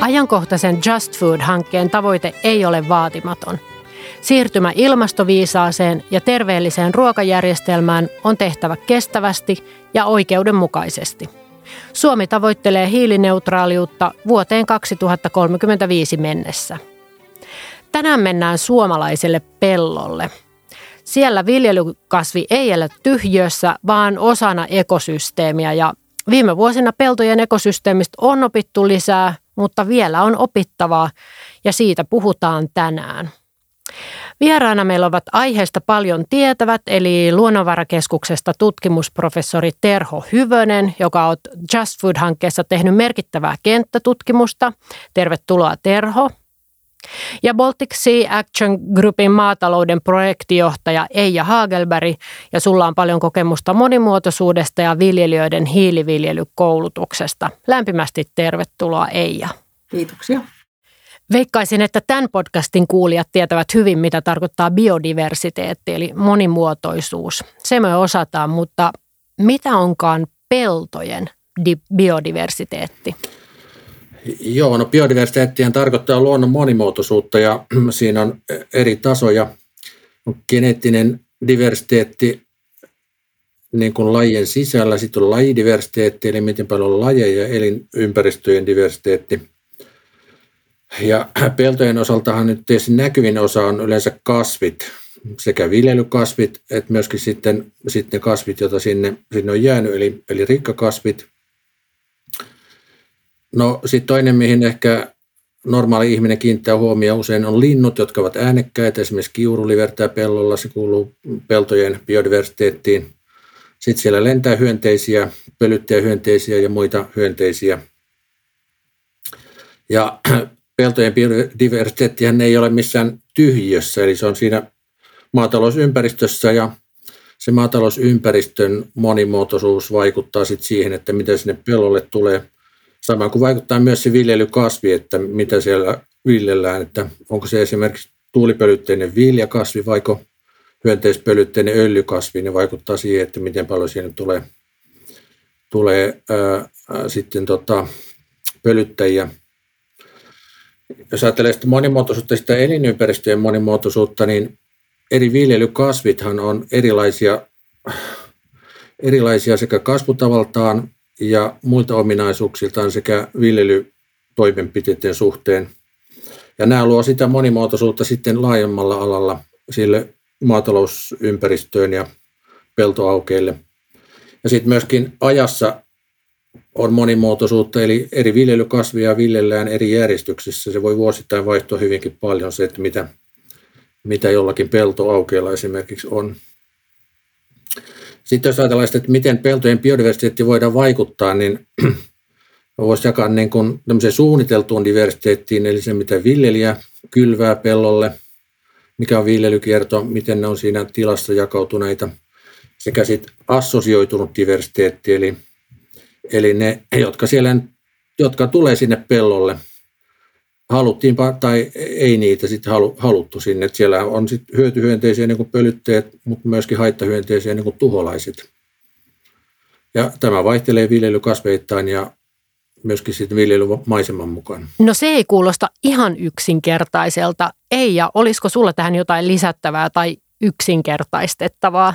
Ajankohtaisen Just Food-hankkeen tavoite ei ole vaatimaton. Siirtymä ilmastoviisaaseen ja terveelliseen ruokajärjestelmään on tehtävä kestävästi ja oikeudenmukaisesti. Suomi tavoittelee hiilineutraaliutta vuoteen 2035 mennessä. Tänään mennään suomalaiselle pellolle. Siellä viljelykasvi ei elä tyhjössä, vaan osana ekosysteemiä ja viime vuosina peltojen ekosysteemistä on opittu lisää, mutta vielä on opittavaa ja siitä puhutaan tänään. Vieraana meillä ovat aiheesta paljon tietävät, eli Luonnonvarakeskuksesta tutkimusprofessori Terho Hyvönen, joka on Just Food-hankkeessa tehnyt merkittävää kenttätutkimusta. Tervetuloa Terho. Ja Baltic Sea Action Groupin maatalouden projektijohtaja Eija Hagelberg, ja sulla on paljon kokemusta monimuotoisuudesta ja viljelijöiden hiiliviljelykoulutuksesta. Lämpimästi tervetuloa Eija. Kiitoksia. Veikkaisin, että tämän podcastin kuulijat tietävät hyvin, mitä tarkoittaa biodiversiteetti, eli monimuotoisuus. Se me osataan, mutta mitä onkaan peltojen biodiversiteetti? Joo, no biodiversiteettihän tarkoittaa luonnon monimuotoisuutta ja siinä on eri tasoja. Geneettinen diversiteetti niin kuin lajien sisällä, sitten on lajidiversiteetti, eli miten paljon on lajeja ja elinympäristöjen diversiteetti – ja peltojen osaltahan nyt tietysti näkyvin osa on yleensä kasvit, sekä viljelykasvit että myöskin sitten, sitten kasvit, joita sinne, sinne on jäänyt, eli, eli rikkakasvit. No sitten toinen, mihin ehkä normaali ihminen kiinnittää huomioon usein on linnut, jotka ovat äänekkäitä. Esimerkiksi kiuru livertää pellolla, se kuuluu peltojen biodiversiteettiin. Sitten siellä lentää hyönteisiä, pölyttäjähyönteisiä ja muita hyönteisiä. Ja peltojen biodiversiteettihän ei ole missään tyhjössä, eli se on siinä maatalousympäristössä ja se maatalousympäristön monimuotoisuus vaikuttaa sitten siihen, että mitä sinne pellolle tulee. Samoin kuin vaikuttaa myös se viljelykasvi, että mitä siellä viljellään, että onko se esimerkiksi tuulipölytteinen viljakasvi vaiko hyönteispölytteinen öljykasvi, niin vaikuttaa siihen, että miten paljon siinä tulee, tulee ää, sitten tota, pölyttäjiä. Jos ajattelee sitä monimuotoisuutta, sitä elinympäristöjen monimuotoisuutta, niin eri viljelykasvithan on erilaisia, erilaisia sekä kasvutavaltaan ja muilta ominaisuuksiltaan sekä viljelytoimenpiteiden suhteen. Ja nämä luo sitä monimuotoisuutta sitten laajemmalla alalla sille maatalousympäristöön ja peltoaukeille. Ja sitten myöskin ajassa on monimuotoisuutta, eli eri viljelykasvia viljellään eri järjestyksissä. Se voi vuosittain vaihtua hyvinkin paljon se, että mitä, mitä jollakin peltoaukeella esimerkiksi on. Sitten jos ajatellaan että miten peltojen biodiversiteetti voidaan vaikuttaa, niin voisi jakaa niin kuin suunniteltuun diversiteettiin, eli se mitä viljelijä kylvää pellolle, mikä on viljelykierto, miten ne on siinä tilassa jakautuneita, sekä sitten assosioitunut diversiteetti, eli Eli ne, jotka siellä, jotka tulee sinne pellolle, haluttiin tai ei niitä sitten haluttu sinne. Että siellä on sitten hyötyhyönteisiä niin kuin pölytteet, mutta myöskin haittahyönteisiä niin kuin tuholaiset. Ja tämä vaihtelee viljelykasveittain ja myöskin sitten viljelymaiseman mukaan. No se ei kuulosta ihan yksinkertaiselta. Ei, ja olisiko sulla tähän jotain lisättävää tai yksinkertaistettavaa?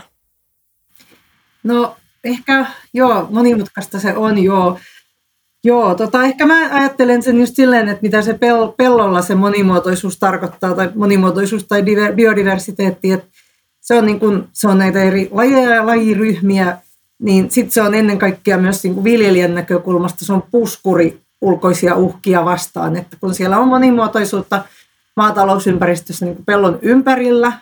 No ehkä joo, monimutkaista se on joo. Joo, tota, ehkä mä ajattelen sen just silleen, että mitä se pel- pellolla se monimuotoisuus tarkoittaa, tai monimuotoisuus tai diver- biodiversiteetti, että se on, niin kun, se on näitä eri lajeja ja lajiryhmiä, niin sitten se on ennen kaikkea myös niin kuin viljelijän näkökulmasta, se on puskuri ulkoisia uhkia vastaan, että kun siellä on monimuotoisuutta maatalousympäristössä niin pellon ympärillä,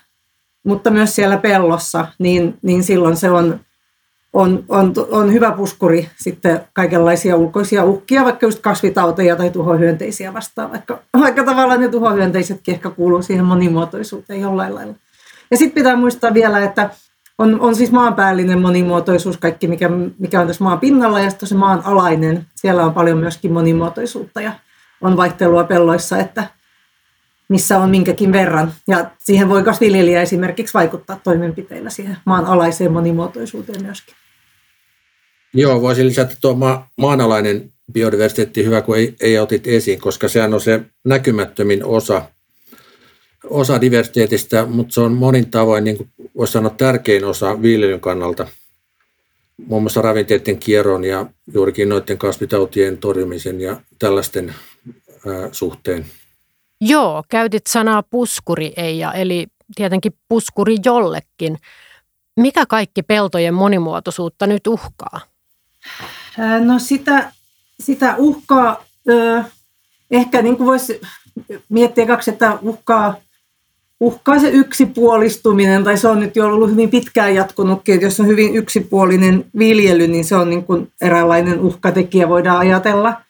mutta myös siellä pellossa, niin, niin silloin se on on, on, on hyvä puskuri sitten kaikenlaisia ulkoisia uhkia, vaikka just kasvitauteja tai tuhohyönteisiä vastaan, vaikka, vaikka tavallaan ne tuhohyönteisetkin ehkä kuuluu siihen monimuotoisuuteen jollain lailla. Ja sitten pitää muistaa vielä, että on, on siis maanpäällinen monimuotoisuus, kaikki mikä, mikä on tässä maan pinnalla ja sitten se maan alainen. Siellä on paljon myöskin monimuotoisuutta ja on vaihtelua pelloissa, että missä on minkäkin verran. Ja siihen voi kasviljelijä esimerkiksi vaikuttaa toimenpiteillä siihen maan alaiseen monimuotoisuuteen myöskin. Joo, voisin lisätä tuo ma- maanalainen biodiversiteetti hyvä, kun ei, ei otit esiin, koska sehän on se näkymättömin osa, osa diversiteetistä, mutta se on monin tavoin, niin kuin voisi sanoa, tärkein osa viljelyn kannalta. Muun muassa ravinteiden kierron ja juurikin noiden kasvitautien torjumisen ja tällaisten ää, suhteen. Joo, käytit sanaa puskuri Eija, eli tietenkin puskuri jollekin. Mikä kaikki peltojen monimuotoisuutta nyt uhkaa? No sitä, sitä uhkaa, ehkä niin kuin voisi miettiä kaksi, että uhkaa, uhkaa se yksipuolistuminen, tai se on nyt jo ollut hyvin pitkään jatkunutkin, että jos on hyvin yksipuolinen viljely, niin se on niin kuin eräänlainen uhkatekijä, voidaan ajatella.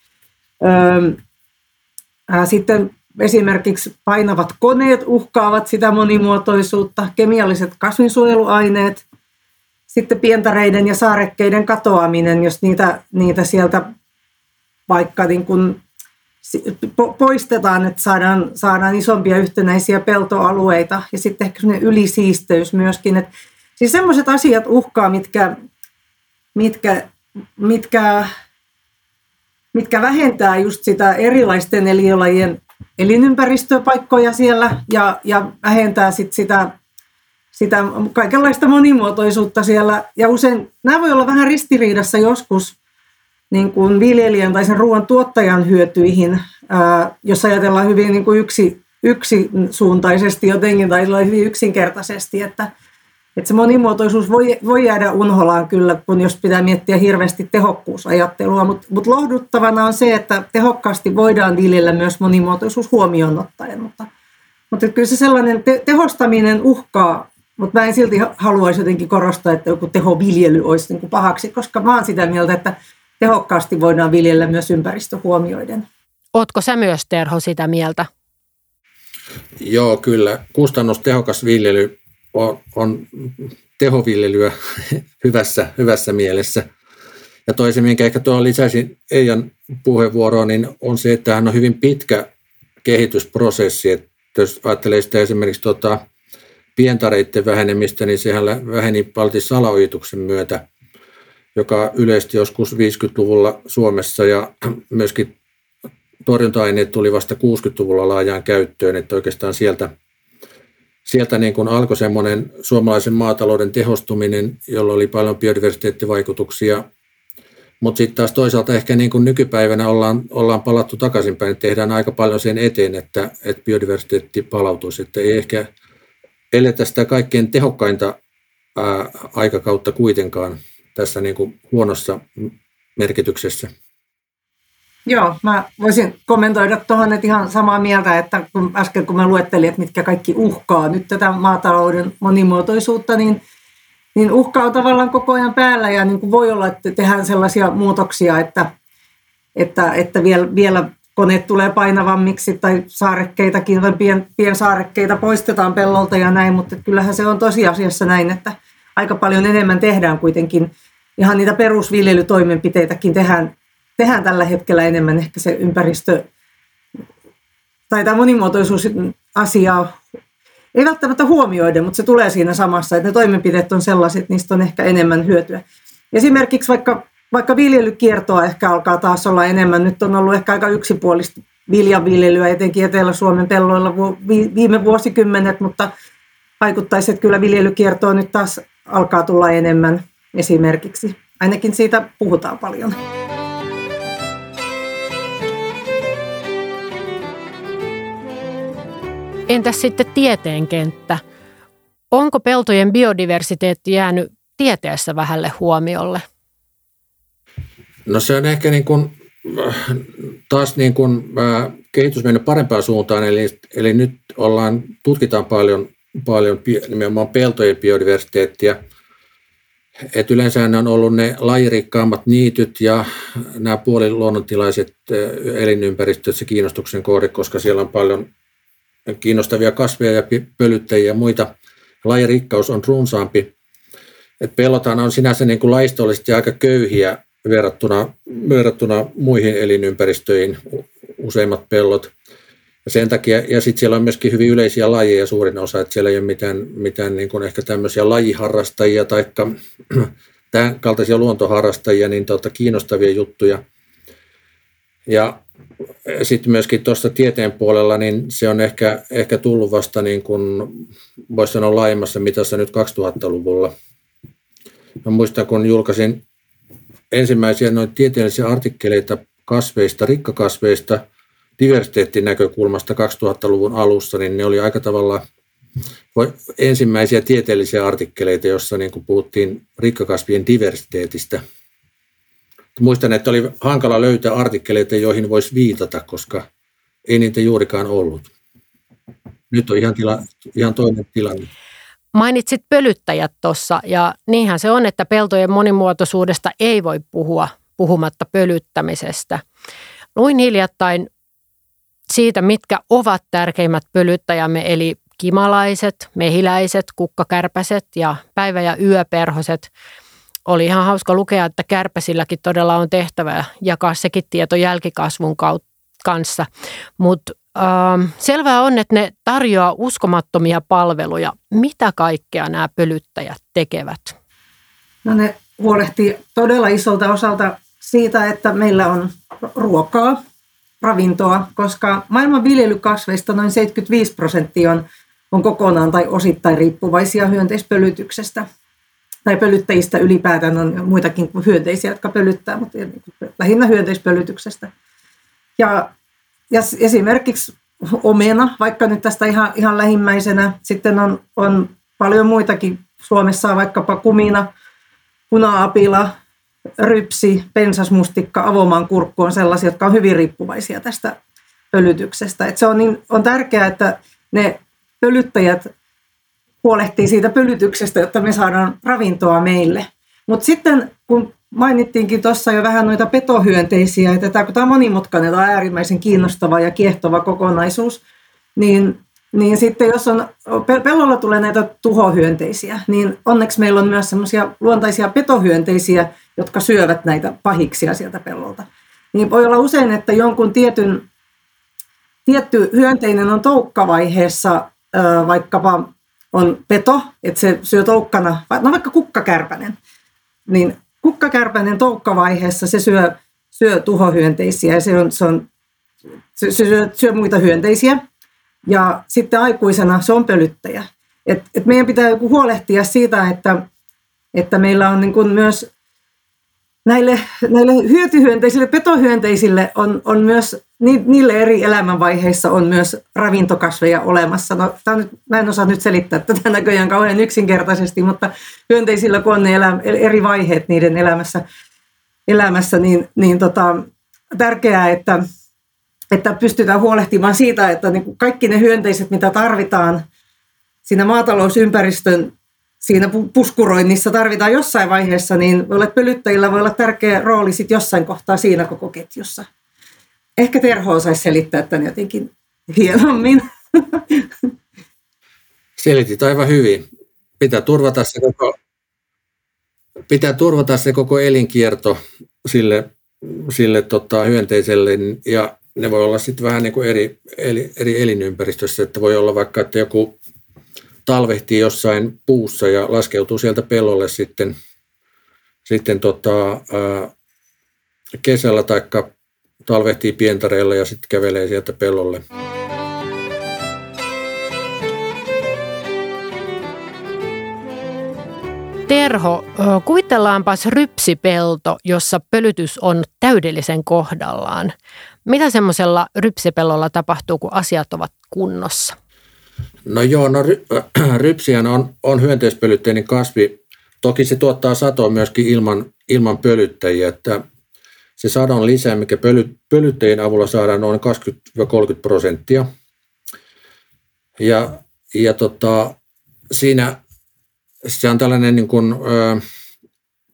Sitten esimerkiksi painavat koneet uhkaavat sitä monimuotoisuutta, kemialliset kasvinsuojeluaineet, sitten pientareiden ja saarekkeiden katoaminen, jos niitä, niitä sieltä vaikka niin kuin poistetaan, että saadaan, saadaan isompia yhtenäisiä peltoalueita ja sitten ehkä ylisiisteys myöskin. Että siis sellaiset asiat uhkaa, mitkä, mitkä, mitkä, mitkä vähentää just sitä erilaisten eliölajien elinympäristöpaikkoja siellä ja, ja vähentää sit sitä, sitä kaikenlaista monimuotoisuutta siellä. Ja usein nämä voi olla vähän ristiriidassa joskus niin kuin viljelijän tai sen ruoan tuottajan hyötyihin, ää, jos ajatellaan hyvin niin kuin yksi, yksisuuntaisesti jotenkin tai hyvin yksinkertaisesti, että, että se monimuotoisuus voi, voi jäädä unholaan kyllä, kun jos pitää miettiä hirveästi tehokkuusajattelua, mutta mut lohduttavana on se, että tehokkaasti voidaan viljellä myös monimuotoisuus huomioon ottaen, mutta, mutta kyllä se sellainen te- tehostaminen uhkaa, mutta mä en silti haluaisi jotenkin korostaa, että joku tehoviljely olisi niin kuin pahaksi, koska mä oon sitä mieltä, että tehokkaasti voidaan viljellä myös ympäristö huomioiden. Ootko sä myös, Terho, sitä mieltä? Joo, kyllä. Kustannustehokas viljely on, on tehoviljelyä hyvässä, hyvässä mielessä. Ja toisen, minkä ehkä tuohon lisäisin Eijan puheenvuoroon, niin on se, että hän on hyvin pitkä kehitysprosessi. Että jos ajattelee sitä esimerkiksi tuota, pientareiden vähenemistä, niin sehän väheni paljon salaojituksen myötä, joka yleisesti joskus 50-luvulla Suomessa ja myöskin torjunta-aineet tuli vasta 60-luvulla laajaan käyttöön, että oikeastaan sieltä – sieltä niin kuin alkoi semmoinen suomalaisen maatalouden tehostuminen, jolla oli paljon biodiversiteettivaikutuksia. Mutta sitten taas toisaalta ehkä niin kuin nykypäivänä ollaan, ollaan palattu takaisinpäin, että tehdään aika paljon sen eteen, että, että biodiversiteetti palautuisi. Että ei ehkä eletä sitä kaikkein tehokkainta ää, aikakautta kuitenkaan tässä niin kuin huonossa merkityksessä. Joo, mä voisin kommentoida tuohon, että ihan samaa mieltä, että kun äsken kun mä luettelin, että mitkä kaikki uhkaa nyt tätä maatalouden monimuotoisuutta, niin, niin uhka on tavallaan koko ajan päällä ja niin kuin voi olla, että tehdään sellaisia muutoksia, että, että, että vielä, vielä koneet tulee painavammiksi tai saarekkeitakin tai pien, piensaarekkeita poistetaan pellolta ja näin, mutta kyllähän se on tosiasiassa näin, että aika paljon enemmän tehdään kuitenkin. Ihan niitä perusviljelytoimenpiteitäkin tehdään tehdään tällä hetkellä enemmän ehkä se ympäristö tai tämä monimuotoisuus asiaa ei välttämättä huomioida, mutta se tulee siinä samassa, että ne toimenpiteet on sellaiset, niistä on ehkä enemmän hyötyä. Esimerkiksi vaikka, vaikka viljelykiertoa ehkä alkaa taas olla enemmän, nyt on ollut ehkä aika yksipuolista viljanviljelyä, etenkin Etelä-Suomen pelloilla viime vuosikymmenet, mutta vaikuttaisi, että kyllä viljelykiertoa nyt taas alkaa tulla enemmän esimerkiksi. Ainakin siitä puhutaan paljon. Entäs sitten tieteen kenttä? Onko peltojen biodiversiteetti jäänyt tieteessä vähälle huomiolle? No se on ehkä niin kuin, taas niin kuin, äh, kehitys mennyt parempaan suuntaan, eli, eli nyt ollaan, tutkitaan paljon, paljon nimenomaan peltojen biodiversiteettiä. Et yleensä on ollut ne lajirikkaammat niityt ja nämä puoliluonnontilaiset äh, elinympäristöt se kiinnostuksen kohde, koska siellä on paljon kiinnostavia kasveja ja pölyttäjiä ja muita. Lajirikkaus on runsaampi. Et pellothan on sinänsä niin kuin laistollisesti aika köyhiä verrattuna, verrattuna muihin elinympäristöihin, useimmat pellot. Ja sen takia, ja sitten siellä on myöskin hyvin yleisiä lajeja suurin osa, että siellä ei ole mitään, mitään niin kuin ehkä tämmöisiä lajiharrastajia tai tämän kaltaisia luontoharrastajia, niin tuota, kiinnostavia juttuja. Ja sitten myöskin tuosta tieteen puolella, niin se on ehkä, ehkä tullut vasta niin kuin, voisi sanoa laajemmassa mitassa nyt 2000-luvulla. Mä muistan, kun julkaisin ensimmäisiä noin tieteellisiä artikkeleita kasveista, rikkakasveista diversiteettinäkökulmasta 2000-luvun alussa, niin ne oli aika tavalla ensimmäisiä tieteellisiä artikkeleita, joissa niin kuin puhuttiin rikkakasvien diversiteetistä. Muistan, että oli hankala löytää artikkeleita, joihin voisi viitata, koska ei niitä juurikaan ollut. Nyt on ihan, tila, ihan toinen tilanne. Mainitsit pölyttäjät tuossa ja niinhän se on, että peltojen monimuotoisuudesta ei voi puhua puhumatta pölyttämisestä. Luin hiljattain siitä, mitkä ovat tärkeimmät pölyttäjämme, eli kimalaiset, mehiläiset, kukkakärpäset ja päivä- ja yöperhoset. Oli ihan hauska lukea, että kärpäsilläkin todella on tehtävä jakaa sekin tieto jälkikasvun kanssa. Mutta äh, selvää on, että ne tarjoaa uskomattomia palveluja. Mitä kaikkea nämä pölyttäjät tekevät? No ne huolehtii todella isolta osalta siitä, että meillä on ruokaa, ravintoa, koska maailman viljelykasveista noin 75 prosenttia on, on kokonaan tai osittain riippuvaisia hyönteispölytyksestä. Tai pölyttäjistä ylipäätään on muitakin kuin hyönteisiä, jotka pölyttää, mutta lähinnä hyönteispölytyksestä. Ja, ja esimerkiksi omena, vaikka nyt tästä ihan, ihan lähimmäisenä, sitten on, on paljon muitakin. Suomessa on vaikkapa kumina, puna-apila, rypsi, pensasmustikka, avomaan kurkku on sellaisia, jotka on hyvin riippuvaisia tästä pölytyksestä. Et se on, niin, on tärkeää, että ne pölyttäjät huolehtii siitä pölytyksestä, jotta me saadaan ravintoa meille. Mutta sitten kun mainittiinkin tuossa jo vähän noita petohyönteisiä, että tämä, tämä on monimutkainen, tämä on äärimmäisen kiinnostava ja kiehtova kokonaisuus, niin niin sitten jos on, pellolla tulee näitä tuhohyönteisiä, niin onneksi meillä on myös semmoisia luontaisia petohyönteisiä, jotka syövät näitä pahiksia sieltä pellolta. Niin voi olla usein, että jonkun tietyn, tietty hyönteinen on toukkavaiheessa, vaikkapa on peto, että se syö toukkana, no vaikka kukkakärpänen, niin kukkakärpänen toukkavaiheessa se syö, syö tuhohyönteisiä ja se, on, se, on, se syö, syö muita hyönteisiä ja sitten aikuisena se on pölyttäjä. Et, et meidän pitää huolehtia siitä, että, että meillä on niin kuin myös näille, näille hyötyhyönteisille, petohyönteisille on, on myös, niille eri elämänvaiheissa on myös ravintokasveja olemassa. No, tämä nyt, mä en osaa nyt selittää tätä näköjään kauhean yksinkertaisesti, mutta hyönteisillä kun on ne elä, eri vaiheet niiden elämässä, elämässä niin, niin tota, tärkeää, että, että pystytään huolehtimaan siitä, että niin kaikki ne hyönteiset, mitä tarvitaan siinä maatalousympäristön siinä puskuroinnissa tarvitaan jossain vaiheessa, niin voi olla, että pölyttäjillä voi olla tärkeä rooli sit jossain kohtaa siinä koko ketjussa. Ehkä Terho osaisi selittää tämän jotenkin hienommin. Selitit aivan hyvin. Pitää turvata se koko, pitää turvata se koko elinkierto sille, sille tota, hyönteiselle ja ne voi olla sitten vähän niin kuin eri, eri, eri elinympäristössä, että voi olla vaikka, että joku talvehtii jossain puussa ja laskeutuu sieltä pellolle sitten, sitten tota, ää, kesällä tai talvehtii pientareilla ja sitten kävelee sieltä pellolle. Terho, kuvitellaanpas rypsipelto, jossa pölytys on täydellisen kohdallaan. Mitä semmoisella rypsipellolla tapahtuu, kun asiat ovat kunnossa? No joo, no ry, äh, rypsihän on, on hyönteispölytteinen kasvi. Toki se tuottaa satoa myöskin ilman, ilman pölyttäjiä, että se sadon lisää, mikä pöly, pölyttäjien avulla saadaan noin 20-30 prosenttia. Ja, ja tota, siinä se on tällainen niin kuin, äh,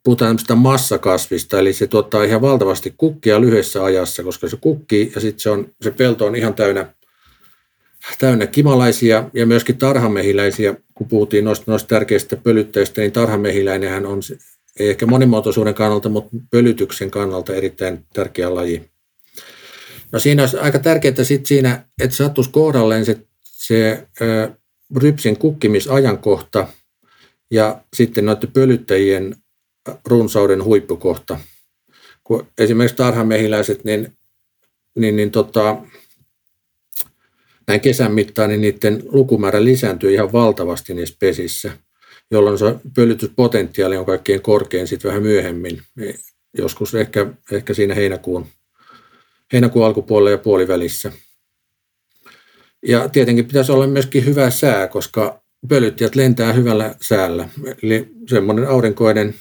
puhutaan tämmöistä massakasvista, eli se tuottaa ihan valtavasti kukkia lyhyessä ajassa, koska se kukkii ja sitten se, on, se pelto on ihan täynnä, täynnä kimalaisia ja myöskin tarhamehiläisiä. Kun puhuttiin noista, noista tärkeistä pölyttäjistä, niin tarhamehiläinenhän on ei ehkä monimuotoisuuden kannalta, mutta pölytyksen kannalta erittäin tärkeä laji. No siinä olisi aika tärkeää sit siinä, että sattuisi kohdalleen se, se ä, rypsin kukkimisajankohta ja sitten noiden pölyttäjien runsauden huippukohta. Kun esimerkiksi tarhamehiläiset, niin niin, niin tota, näin kesän mittaan niin niiden lukumäärä lisääntyy ihan valtavasti niissä pesissä, jolloin se pölytyspotentiaali on kaikkein korkein sitten vähän myöhemmin, joskus ehkä, ehkä siinä heinäkuun, heinäkuun alkupuolella ja puolivälissä. Ja tietenkin pitäisi olla myöskin hyvä sää, koska pölyttäjät lentää hyvällä säällä. Eli semmoinen aurinkoinen,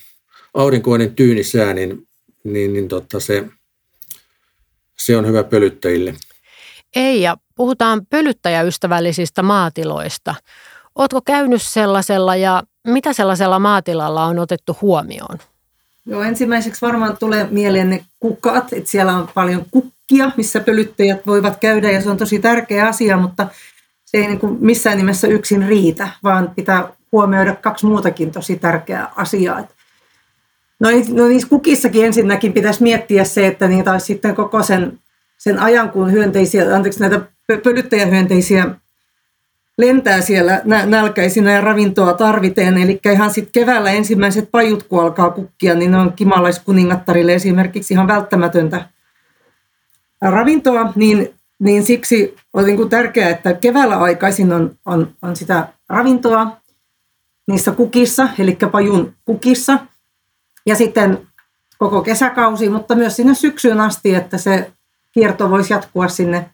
aurinkoinen tyyni sää, niin, niin, niin tota se, se on hyvä pölyttäjille. Ei, ja puhutaan pölyttäjäystävällisistä maatiloista. Oletko käynyt sellaisella ja mitä sellaisella maatilalla on otettu huomioon? Joo, ensimmäiseksi varmaan tulee mieleen ne kukat, että siellä on paljon kukkia, missä pölyttäjät voivat käydä ja se on tosi tärkeä asia, mutta se ei niin kuin missään nimessä yksin riitä, vaan pitää huomioida kaksi muutakin tosi tärkeää asiaa. No, no niissä kukissakin ensinnäkin pitäisi miettiä se, että niitä olisi sitten koko sen, sen ajan, kun hyönteisiä, anteeksi näitä pölyttäjähyönteisiä lentää siellä nälkäisinä ja ravintoa tarviteen. Eli ihan sitten keväällä ensimmäiset pajut, kun alkaa kukkia, niin ne on kimalaiskuningattarille esimerkiksi ihan välttämätöntä ravintoa, niin, niin siksi on niin kuin tärkeää, että keväällä aikaisin on, on, on sitä ravintoa niissä kukissa, eli pajun kukissa, ja sitten koko kesäkausi, mutta myös sinne syksyyn asti, että se kierto voisi jatkua sinne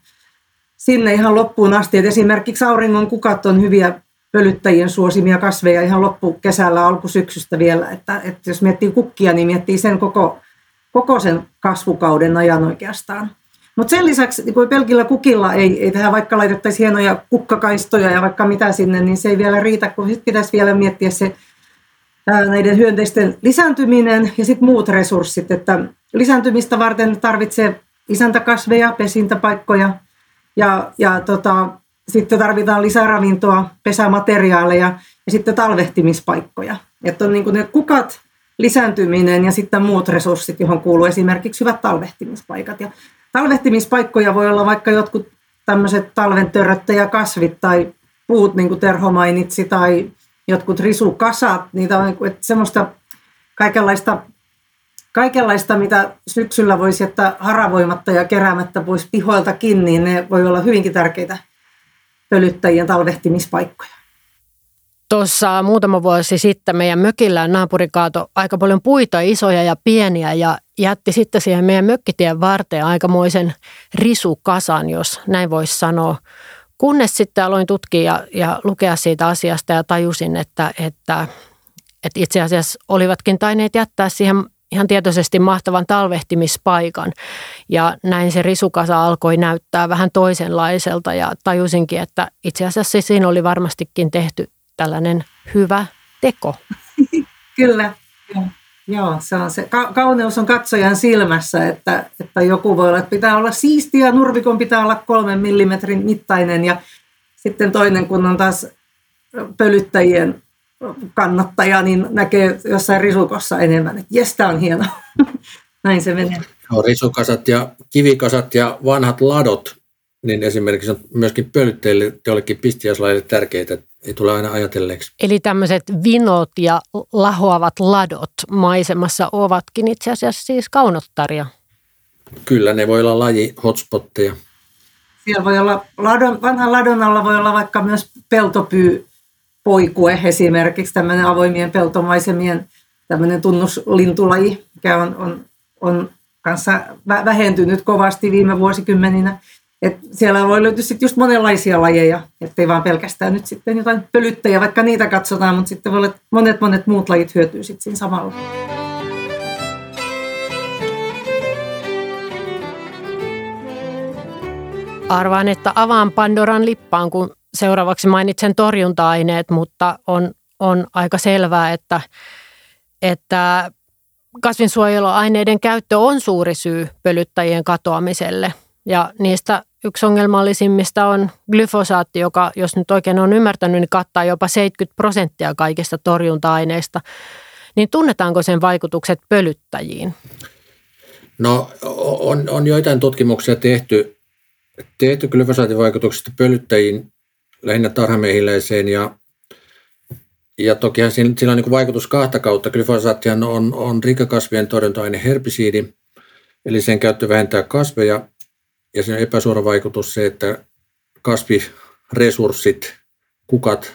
sinne ihan loppuun asti. Et esimerkiksi auringon kukat on hyviä pölyttäjien suosimia kasveja ihan loppukesällä, alkusyksystä vielä. Että, että jos miettii kukkia, niin miettii sen koko, koko sen kasvukauden ajan oikeastaan. Mutta sen lisäksi, niin pelkillä kukilla ei, ei tähän vaikka laitettaisiin hienoja kukkakaistoja ja vaikka mitä sinne, niin se ei vielä riitä, kun sitten pitäisi vielä miettiä se ää, näiden hyönteisten lisääntyminen ja sitten muut resurssit. Että lisääntymistä varten tarvitsee isäntäkasveja, pesintäpaikkoja, ja, ja tota, sitten tarvitaan lisäravintoa, pesämateriaaleja ja sitten talvehtimispaikkoja. Että on niin kuin ne kukat, lisääntyminen ja sitten muut resurssit, johon kuuluu esimerkiksi hyvät talvehtimispaikat. Ja talvehtimispaikkoja voi olla vaikka jotkut tämmöiset talven kasvit tai puut, niin kuin Terho mainitsi, tai jotkut risukasat. Niitä on niin että semmoista kaikenlaista kaikenlaista, mitä syksyllä voisi jättää haravoimatta ja keräämättä pois pihoiltakin, niin ne voi olla hyvinkin tärkeitä pölyttäjien talvehtimispaikkoja. Tuossa muutama vuosi sitten meidän mökillä naapuri kaato aika paljon puita, isoja ja pieniä, ja jätti sitten siihen meidän mökkitien varteen aikamoisen risukasan, jos näin voisi sanoa. Kunnes sitten aloin tutkia ja, ja lukea siitä asiasta ja tajusin, että, että, että itse asiassa olivatkin taineet jättää siihen ihan tietoisesti mahtavan talvehtimispaikan. Ja näin se risukasa alkoi näyttää vähän toisenlaiselta ja tajusinkin, että itse asiassa siinä oli varmastikin tehty tällainen hyvä teko. Kyllä, joo. Se on se. Ka- kauneus on katsojan silmässä, että, että joku voi olla, että pitää olla siistiä, nurmikon pitää olla kolmen millimetrin mittainen ja sitten toinen, kun on taas pölyttäjien kannattaja, niin näkee jossain risukossa enemmän, että jes, tämä on hieno. Näin se menee. No, risukasat ja kivikasat ja vanhat ladot, niin esimerkiksi on myöskin pölytteille jollekin pistiäislaille tärkeitä, ei tule aina ajatelleeksi. Eli tämmöiset vinot ja lahoavat ladot maisemassa ovatkin itse asiassa siis kaunottaria. Kyllä, ne voi olla laji hotspotteja. Siellä voi olla, ladon, vanhan ladon alla voi olla vaikka myös peltopyy poikue esimerkiksi, tämmöinen avoimien peltomaisemien tämmöinen tunnuslintulaji, mikä on, on, on kanssa vähentynyt kovasti viime vuosikymmeninä. Et siellä voi löytyä sitten just monenlaisia lajeja, ettei vaan pelkästään nyt sitten jotain pölyttäjä, vaikka niitä katsotaan, mutta sitten voi olla monet monet muut lajit hyötyy sitten siinä samalla. Arvaan, että avaan Pandoran lippaan, kun seuraavaksi mainitsen torjunta-aineet, mutta on, on aika selvää, että, että kasvinsuojeluaineiden käyttö on suuri syy pölyttäjien katoamiselle. Ja niistä yksi ongelmallisimmista on glyfosaatti, joka, jos nyt oikein on ymmärtänyt, niin kattaa jopa 70 prosenttia kaikista torjunta-aineista. Niin tunnetaanko sen vaikutukset pölyttäjiin? No on, on joitain tutkimuksia tehty, tehty glyfosaatin vaikutuksista pölyttäjiin lähinnä tarhamehiläiseen ja, ja tokihan sillä on niin vaikutus kahta kautta. Glyfosaattihan on, on rikakasvien torjunta-aine herbisiidi, eli sen käyttö vähentää kasveja ja se epäsuora vaikutus se, että kasviresurssit, kukat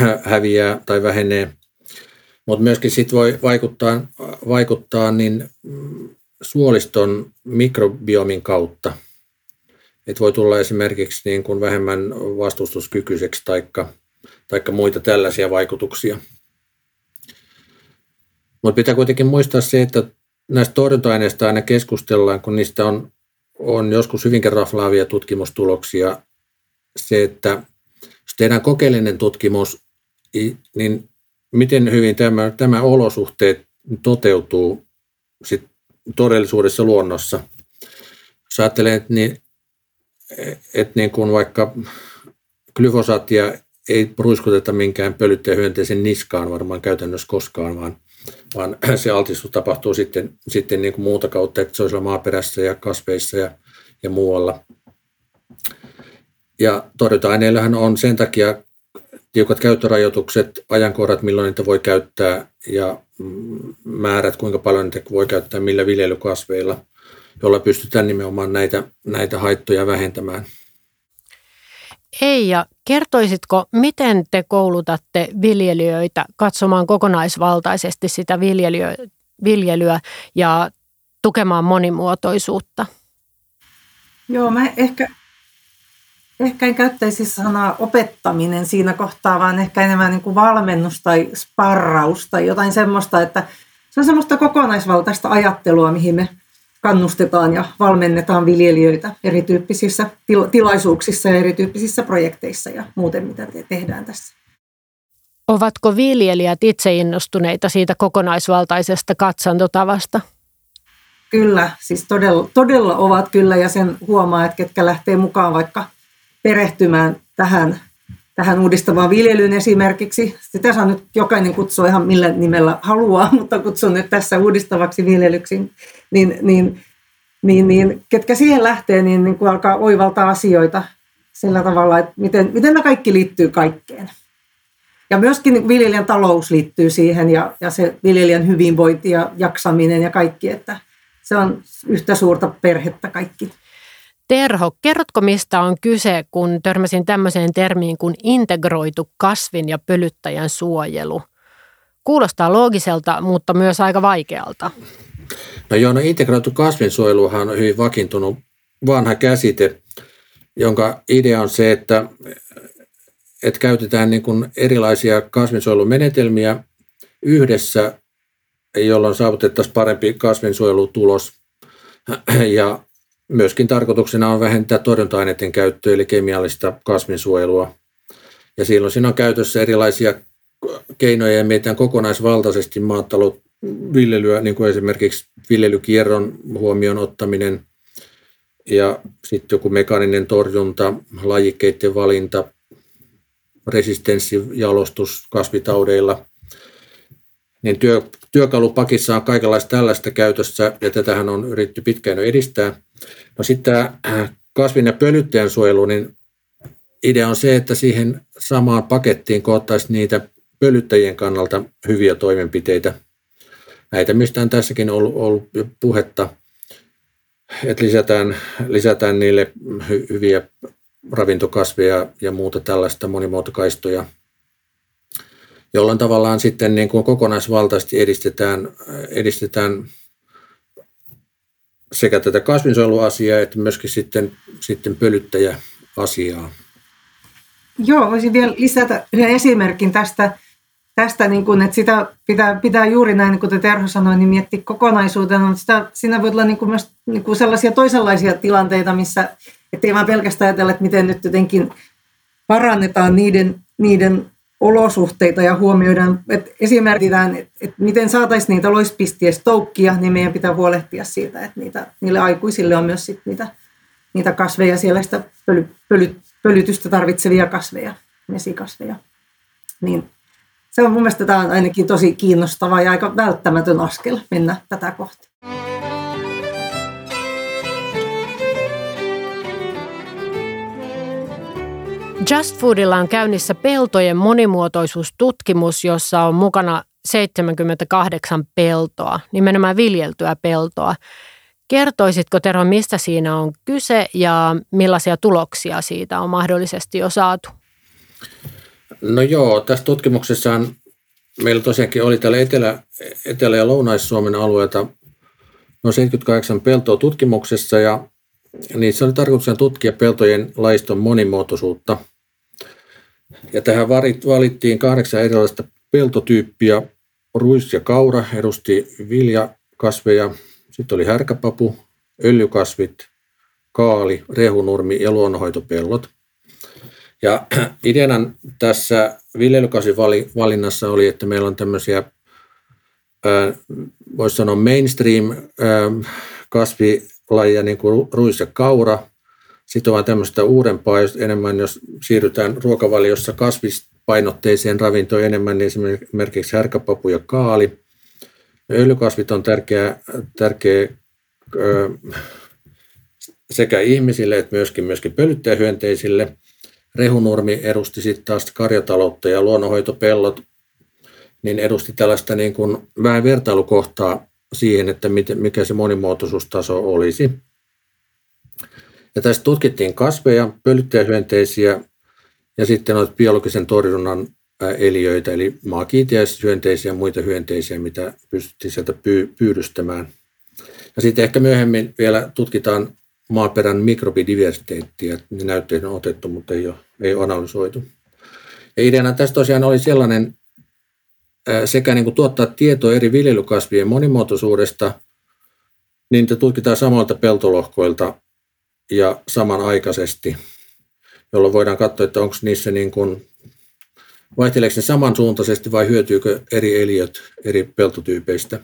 häviää tai vähenee. Mutta myöskin sit voi vaikuttaa, vaikuttaa niin mm, suoliston mikrobiomin kautta. Et voi tulla esimerkiksi niin kuin vähemmän vastustuskykyiseksi tai muita tällaisia vaikutuksia. Mutta pitää kuitenkin muistaa se, että näistä torjunta-aineista aina keskustellaan, kun niistä on, on joskus hyvinkin raflaavia tutkimustuloksia. Se, että jos tehdään kokeellinen tutkimus, niin miten hyvin tämä, tämä olosuhteet toteutuu sit todellisuudessa luonnossa. Jos ajattelee, että, niin, että niin kuin vaikka glyfosaattia ei ruiskuteta minkään pölyttäjähyönteisen niskaan varmaan käytännössä koskaan, vaan, vaan se altistus tapahtuu sitten, sitten niin kuin muuta kautta, että se olisi maaperässä ja kasveissa ja, ja muualla. Ja torjunta-aineillahan on sen takia tiukat käyttörajoitukset, ajankohdat, milloin niitä voi käyttää ja määrät, kuinka paljon niitä voi käyttää millä viljelykasveilla, jolla pystytään nimenomaan näitä, näitä haittoja vähentämään. Eija, kertoisitko, miten te koulutatte viljelijöitä katsomaan kokonaisvaltaisesti sitä viljelyä ja tukemaan monimuotoisuutta? Joo, mä ehkä ehkä en käyttäisi sanaa opettaminen siinä kohtaa, vaan ehkä enemmän niin kuin valmennus tai sparraus tai jotain semmoista, että se on semmoista kokonaisvaltaista ajattelua, mihin me kannustetaan ja valmennetaan viljelijöitä erityyppisissä tilaisuuksissa ja erityyppisissä projekteissa ja muuten, mitä te tehdään tässä. Ovatko viljelijät itse innostuneita siitä kokonaisvaltaisesta katsantotavasta? Kyllä, siis todella, todella ovat kyllä ja sen huomaa, että ketkä lähtee mukaan vaikka – perehtymään tähän, tähän uudistavaan viljelyyn esimerkiksi. Sitä saa nyt jokainen kutsua ihan millä nimellä haluaa, mutta kutsun nyt tässä uudistavaksi viljelyksi. Niin, niin, niin, niin ketkä siihen lähtee, niin, niin alkaa oivaltaa asioita sillä tavalla, että miten, miten nämä kaikki liittyy kaikkeen. Ja myöskin niin viljelijän talous liittyy siihen ja, ja se viljelijän hyvinvointi ja jaksaminen ja kaikki, että se on yhtä suurta perhettä kaikki. Terho, kerrotko mistä on kyse, kun törmäsin tämmöiseen termiin kuin integroitu kasvin ja pölyttäjän suojelu? Kuulostaa loogiselta, mutta myös aika vaikealta. No joo, no integroitu kasvinsuojeluhan on hyvin vakiintunut vanha käsite, jonka idea on se, että, että käytetään niin kuin erilaisia kasvinsuojelumenetelmiä yhdessä, jolloin saavutettaisiin parempi kasvinsuojelutulos. Ja Myöskin tarkoituksena on vähentää torjunta-aineiden käyttöä, eli kemiallista kasvinsuojelua. Ja silloin siinä on käytössä erilaisia keinoja ja meitä kokonaisvaltaisesti maatalousviljelyä, niin kuin esimerkiksi viljelykierron huomioon ottaminen ja sitten joku mekaaninen torjunta, lajikkeiden valinta, resistenssijalostus kasvitaudeilla. Niin työ, työkalupakissa on kaikenlaista tällaista käytössä ja tätähän on yritetty pitkään edistää – No sitten tämä äh, kasvin- ja pölyttäjän suojelu, niin idea on se, että siihen samaan pakettiin koottaisiin niitä pölyttäjien kannalta hyviä toimenpiteitä. Näitä, mistä on tässäkin ollut, ollut puhetta, että lisätään, lisätään niille hy, hyviä ravintokasveja ja muuta tällaista monimuotokaistoja, jolloin tavallaan sitten niin kuin kokonaisvaltaisesti edistetään, edistetään sekä tätä kasvinsuojeluasiaa että myöskin sitten, sitten pölyttäjäasiaa. Joo, voisin vielä lisätä yhden esimerkin tästä, tästä niin kuin, että sitä pitää, pitää juuri näin, niin kuin Terho sanoi, niin miettiä kokonaisuutena. Sitä, siinä voi olla niin kuin myös niin kuin sellaisia toisenlaisia tilanteita, missä ei vaan pelkästään ajatella, että miten nyt jotenkin parannetaan niiden, niiden olosuhteita ja huomioidaan, että esimerkitään, että, että miten saataisiin niitä loispistiä stoukkia, niin meidän pitää huolehtia siitä, että niitä, niille aikuisille on myös sit niitä, niitä kasveja, siellä sitä pöly, pöly, pölytystä tarvitsevia kasveja, mesikasveja. Niin se on mun mielestä tämä on ainakin tosi kiinnostava ja aika välttämätön askel mennä tätä kohti. Just Foodilla on käynnissä peltojen monimuotoisuustutkimus, jossa on mukana 78 peltoa, nimenomaan viljeltyä peltoa. Kertoisitko Tero, mistä siinä on kyse ja millaisia tuloksia siitä on mahdollisesti jo saatu? No joo, tässä tutkimuksessa meillä tosiaankin oli täällä Etelä, Etelä- ja Lounais-Suomen alueelta noin 78 peltoa tutkimuksessa ja niissä oli tarkoitus tutkia peltojen laiston monimuotoisuutta. Ja tähän valittiin kahdeksan erilaista peltotyyppiä. Ruis ja kaura edusti viljakasveja, sitten oli härkäpapu, öljykasvit, kaali, rehunurmi ja luonnonhoitopellot. Ja ideana tässä viljelykasvivalinnassa oli, että meillä on tämmöisiä, voisi sanoa mainstream kasvilajia, niin kuin ruis ja kaura. Sitten on tämmöistä uudempaa, jos enemmän jos siirrytään ruokavaliossa kasvispainotteiseen ravintoon enemmän, niin esimerkiksi härkäpapu ja kaali. Öljykasvit on tärkeä, tärkeä sekä ihmisille että myöskin, myöskin pölyttäjähyönteisille. Rehunurmi edusti sitten taas karjataloutta ja luonnonhoitopellot, niin edusti tällaista niin kuin vähän vertailukohtaa siihen, että mikä se monimuotoisuustaso olisi. Ja tässä tutkittiin kasveja, pölyttäjähyönteisiä ja sitten noita biologisen torjunnan eliöitä, eli maakiintiäishyönteisiä ja muita hyönteisiä, mitä pystyttiin sieltä pyydystämään. Ja sitten ehkä myöhemmin vielä tutkitaan maaperän mikrobidiversiteettiä. Ne näytteet on otettu, mutta ei ole, ei ole analysoitu. Ja ideana tässä tosiaan oli sellainen sekä niin kuin tuottaa tietoa eri viljelykasvien monimuotoisuudesta, niin niitä tutkitaan samoilta peltolohkoilta ja samanaikaisesti, jolloin voidaan katsoa, että onko niissä niin kuin, vaihteleeko ne samansuuntaisesti vai hyötyykö eri eliöt eri peltotyypeistä.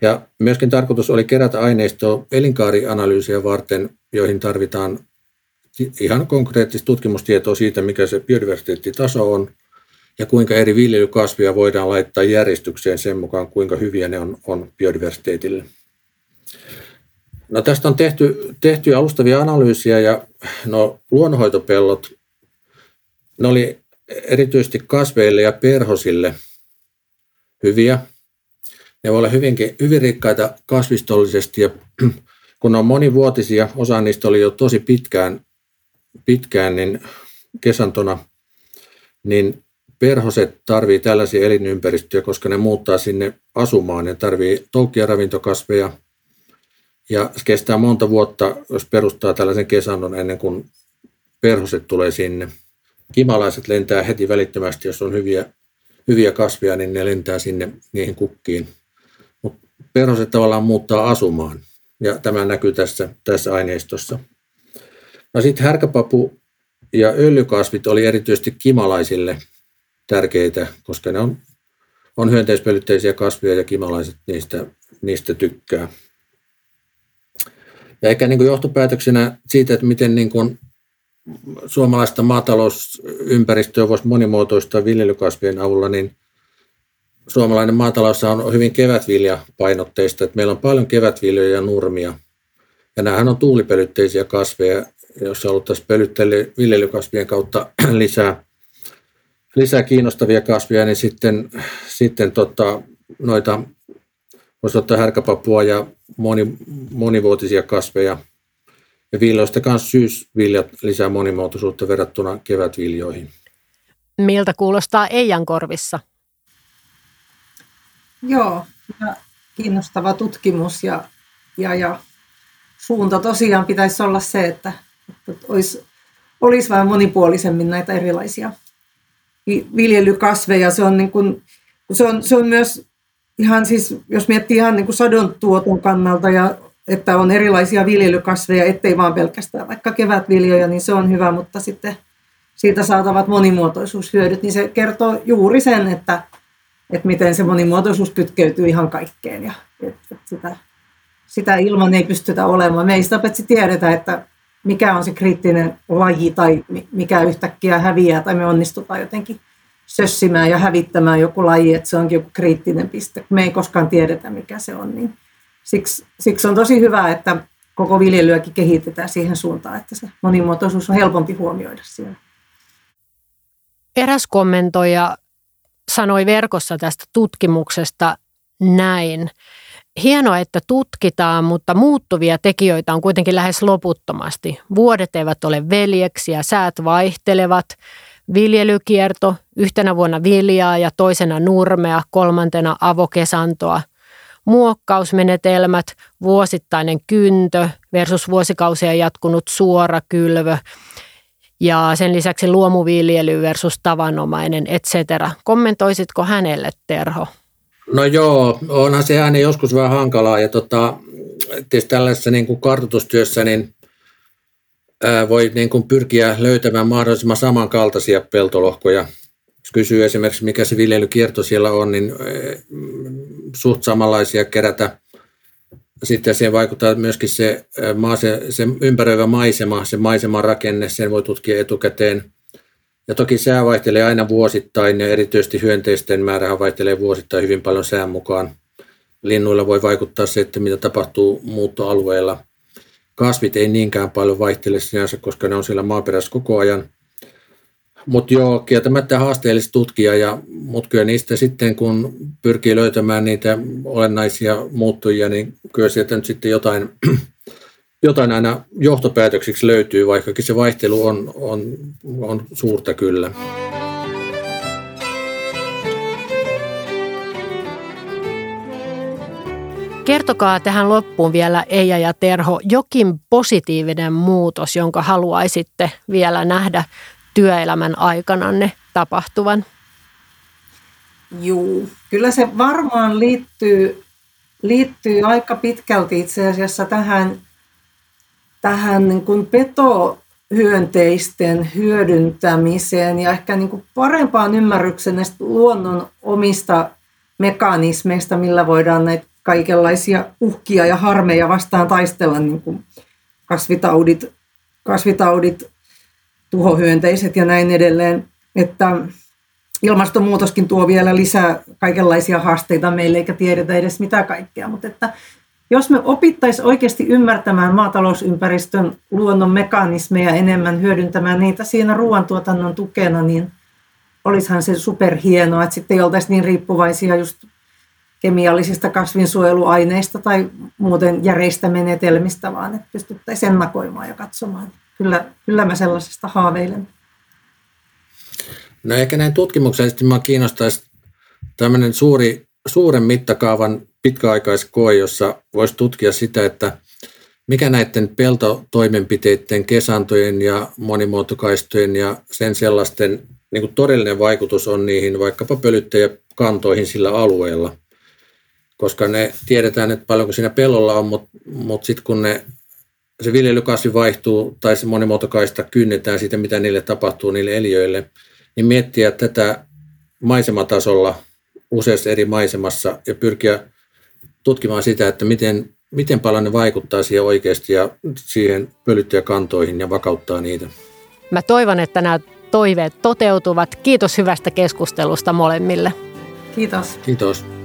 Ja myöskin tarkoitus oli kerätä aineistoa elinkaarianalyysiä varten, joihin tarvitaan ihan konkreettista tutkimustietoa siitä, mikä se biodiversiteettitaso on ja kuinka eri viljelykasvia voidaan laittaa järjestykseen sen mukaan, kuinka hyviä ne on, on biodiversiteetille. No tästä on tehty, tehty alustavia analyysiä ja no, luonnonhoitopellot, ne oli erityisesti kasveille ja perhosille hyviä – ne voi olla hyvinkin, hyvin rikkaita kasvistollisesti ja kun ne on monivuotisia, osa niistä oli jo tosi pitkään, pitkään niin kesantona, niin perhoset tarvii tällaisia elinympäristöjä, koska ne muuttaa sinne asumaan. Ne tarvii toukia ravintokasveja ja se kestää monta vuotta, jos perustaa tällaisen kesannon ennen kuin perhoset tulee sinne. Kimalaiset lentää heti välittömästi, jos on hyviä, hyviä kasveja, niin ne lentää sinne niihin kukkiin perhoset tavallaan muuttaa asumaan. Ja tämä näkyy tässä, tässä aineistossa. No sitten härkäpapu ja öljykasvit oli erityisesti kimalaisille tärkeitä, koska ne on, on hyönteispölytteisiä kasveja ja kimalaiset niistä, niistä tykkää. Ja ehkä niin kuin johtopäätöksenä siitä, että miten niin kuin suomalaista maatalousympäristöä voisi monimuotoistaa viljelykasvien avulla, niin suomalainen maatalous on hyvin kevätviljapainotteista, että meillä on paljon kevätviljoja ja nurmia. Ja nämähän on tuulipölytteisiä kasveja, jos haluttaisiin pölyttää viljelykasvien kautta lisää, lisää kiinnostavia kasveja, niin sitten, sitten tota, noita voisi ottaa härkäpapua ja moni, monivuotisia kasveja. Ja viljoista kanssa syysviljat lisää monimuotoisuutta verrattuna kevätviljoihin. Miltä kuulostaa Eijan korvissa? Joo, ja kiinnostava tutkimus ja, ja, ja suunta tosiaan pitäisi olla se, että, että olisi, olisi vähän monipuolisemmin näitä erilaisia viljelykasveja. Se on, niin kuin, se on, se on myös ihan siis, jos miettii ihan niin kuin sadon tuoton kannalta ja että on erilaisia viljelykasveja, ettei vaan pelkästään vaikka kevätviljoja, niin se on hyvä, mutta sitten siitä saatavat monimuotoisuushyödyt, niin se kertoo juuri sen, että että miten se monimuotoisuus kytkeytyy ihan kaikkeen ja että sitä, sitä ilman ei pystytä olemaan. Me ei sitä paitsi tiedetä, että mikä on se kriittinen laji tai mikä yhtäkkiä häviää tai me onnistutaan jotenkin sössimään ja hävittämään joku laji, että se onkin joku kriittinen piste. Me ei koskaan tiedetä, mikä se on. Niin siksi, siksi on tosi hyvä, että koko viljelyäkin kehitetään siihen suuntaan, että se monimuotoisuus on helpompi huomioida siellä. Eräs kommentoija sanoi verkossa tästä tutkimuksesta näin. hienoa, että tutkitaan, mutta muuttuvia tekijöitä on kuitenkin lähes loputtomasti. Vuodet eivät ole veljeksiä, säät vaihtelevat, viljelykierto, yhtenä vuonna viljaa ja toisena nurmea, kolmantena avokesantoa. Muokkausmenetelmät, vuosittainen kyntö versus vuosikausia jatkunut suora kylvö ja sen lisäksi luomuviljely versus tavanomainen, etc. Kommentoisitko hänelle, Terho? No joo, onhan se ääni joskus vähän hankalaa ja tota, tietysti tällaisessa niin kuin kartoitustyössä niin voi niin kuin pyrkiä löytämään mahdollisimman samankaltaisia peltolohkoja. Jos kysyy esimerkiksi, mikä se viljelykierto siellä on, niin ää, suht samanlaisia kerätä. Sitten siihen vaikuttaa myöskin se, maa, se, se ympäröivä maisema, se maiseman rakenne, sen voi tutkia etukäteen – ja toki sää vaihtelee aina vuosittain ja erityisesti hyönteisten määrä vaihtelee vuosittain hyvin paljon sään mukaan. Linnuilla voi vaikuttaa se, että mitä tapahtuu muuttoalueella. Kasvit ei niinkään paljon vaihtele sinänsä, koska ne on siellä maaperässä koko ajan. Mutta joo, kieltämättä haasteellista tutkia, ja, mutta kyllä niistä sitten kun pyrkii löytämään niitä olennaisia muuttujia, niin kyllä sieltä nyt sitten jotain jotain aina johtopäätöksiksi löytyy, vaikkakin se vaihtelu on, on, on suurta kyllä. Kertokaa tähän loppuun vielä Eija ja Terho jokin positiivinen muutos, jonka haluaisitte vielä nähdä työelämän aikananne tapahtuvan. Juu, kyllä se varmaan liittyy, liittyy aika pitkälti itse asiassa tähän tähän niin kuin petohyönteisten hyödyntämiseen ja ehkä niin kuin parempaan ymmärrykseen näistä luonnon omista mekanismeista, millä voidaan näitä kaikenlaisia uhkia ja harmeja vastaan taistella, niin kuin kasvitaudit, kasvitaudit, tuhohyönteiset ja näin edelleen. Että ilmastonmuutoskin tuo vielä lisää kaikenlaisia haasteita meille, eikä tiedetä edes mitä kaikkea, mutta että jos me opittaisiin oikeasti ymmärtämään maatalousympäristön luonnon mekanismeja enemmän, hyödyntämään niitä siinä ruoantuotannon tukena, niin olisihan se superhienoa, että sitten ei oltaisi niin riippuvaisia just kemiallisista kasvinsuojeluaineista tai muuten järeistä menetelmistä, vaan että pystyttäisiin ennakoimaan ja katsomaan. Kyllä, kyllä mä sellaisesta haaveilen. No ehkä näin tutkimuksellisesti minua kiinnostaisi tämmöinen suuri, suuren mittakaavan pitkäaikaiskoe, jossa voisi tutkia sitä, että mikä näiden peltotoimenpiteiden, kesantojen ja monimuotokaistojen ja sen sellaisten niin kuin todellinen vaikutus on niihin vaikkapa pölyttäjäkantoihin sillä alueella. Koska ne tiedetään, että paljonko siinä pellolla on, mutta, mutta sitten kun ne, se viljelykasvi vaihtuu tai se monimuotokaista kynnetään siitä, mitä niille tapahtuu niille eliöille, niin miettiä tätä maisematasolla useassa eri maisemassa ja pyrkiä tutkimaan sitä, että miten, miten paljon ne vaikuttaa siihen oikeasti ja siihen pölyttäjäkantoihin ja vakauttaa niitä. Mä toivon, että nämä toiveet toteutuvat. Kiitos hyvästä keskustelusta molemmille. Kiitos. Kiitos.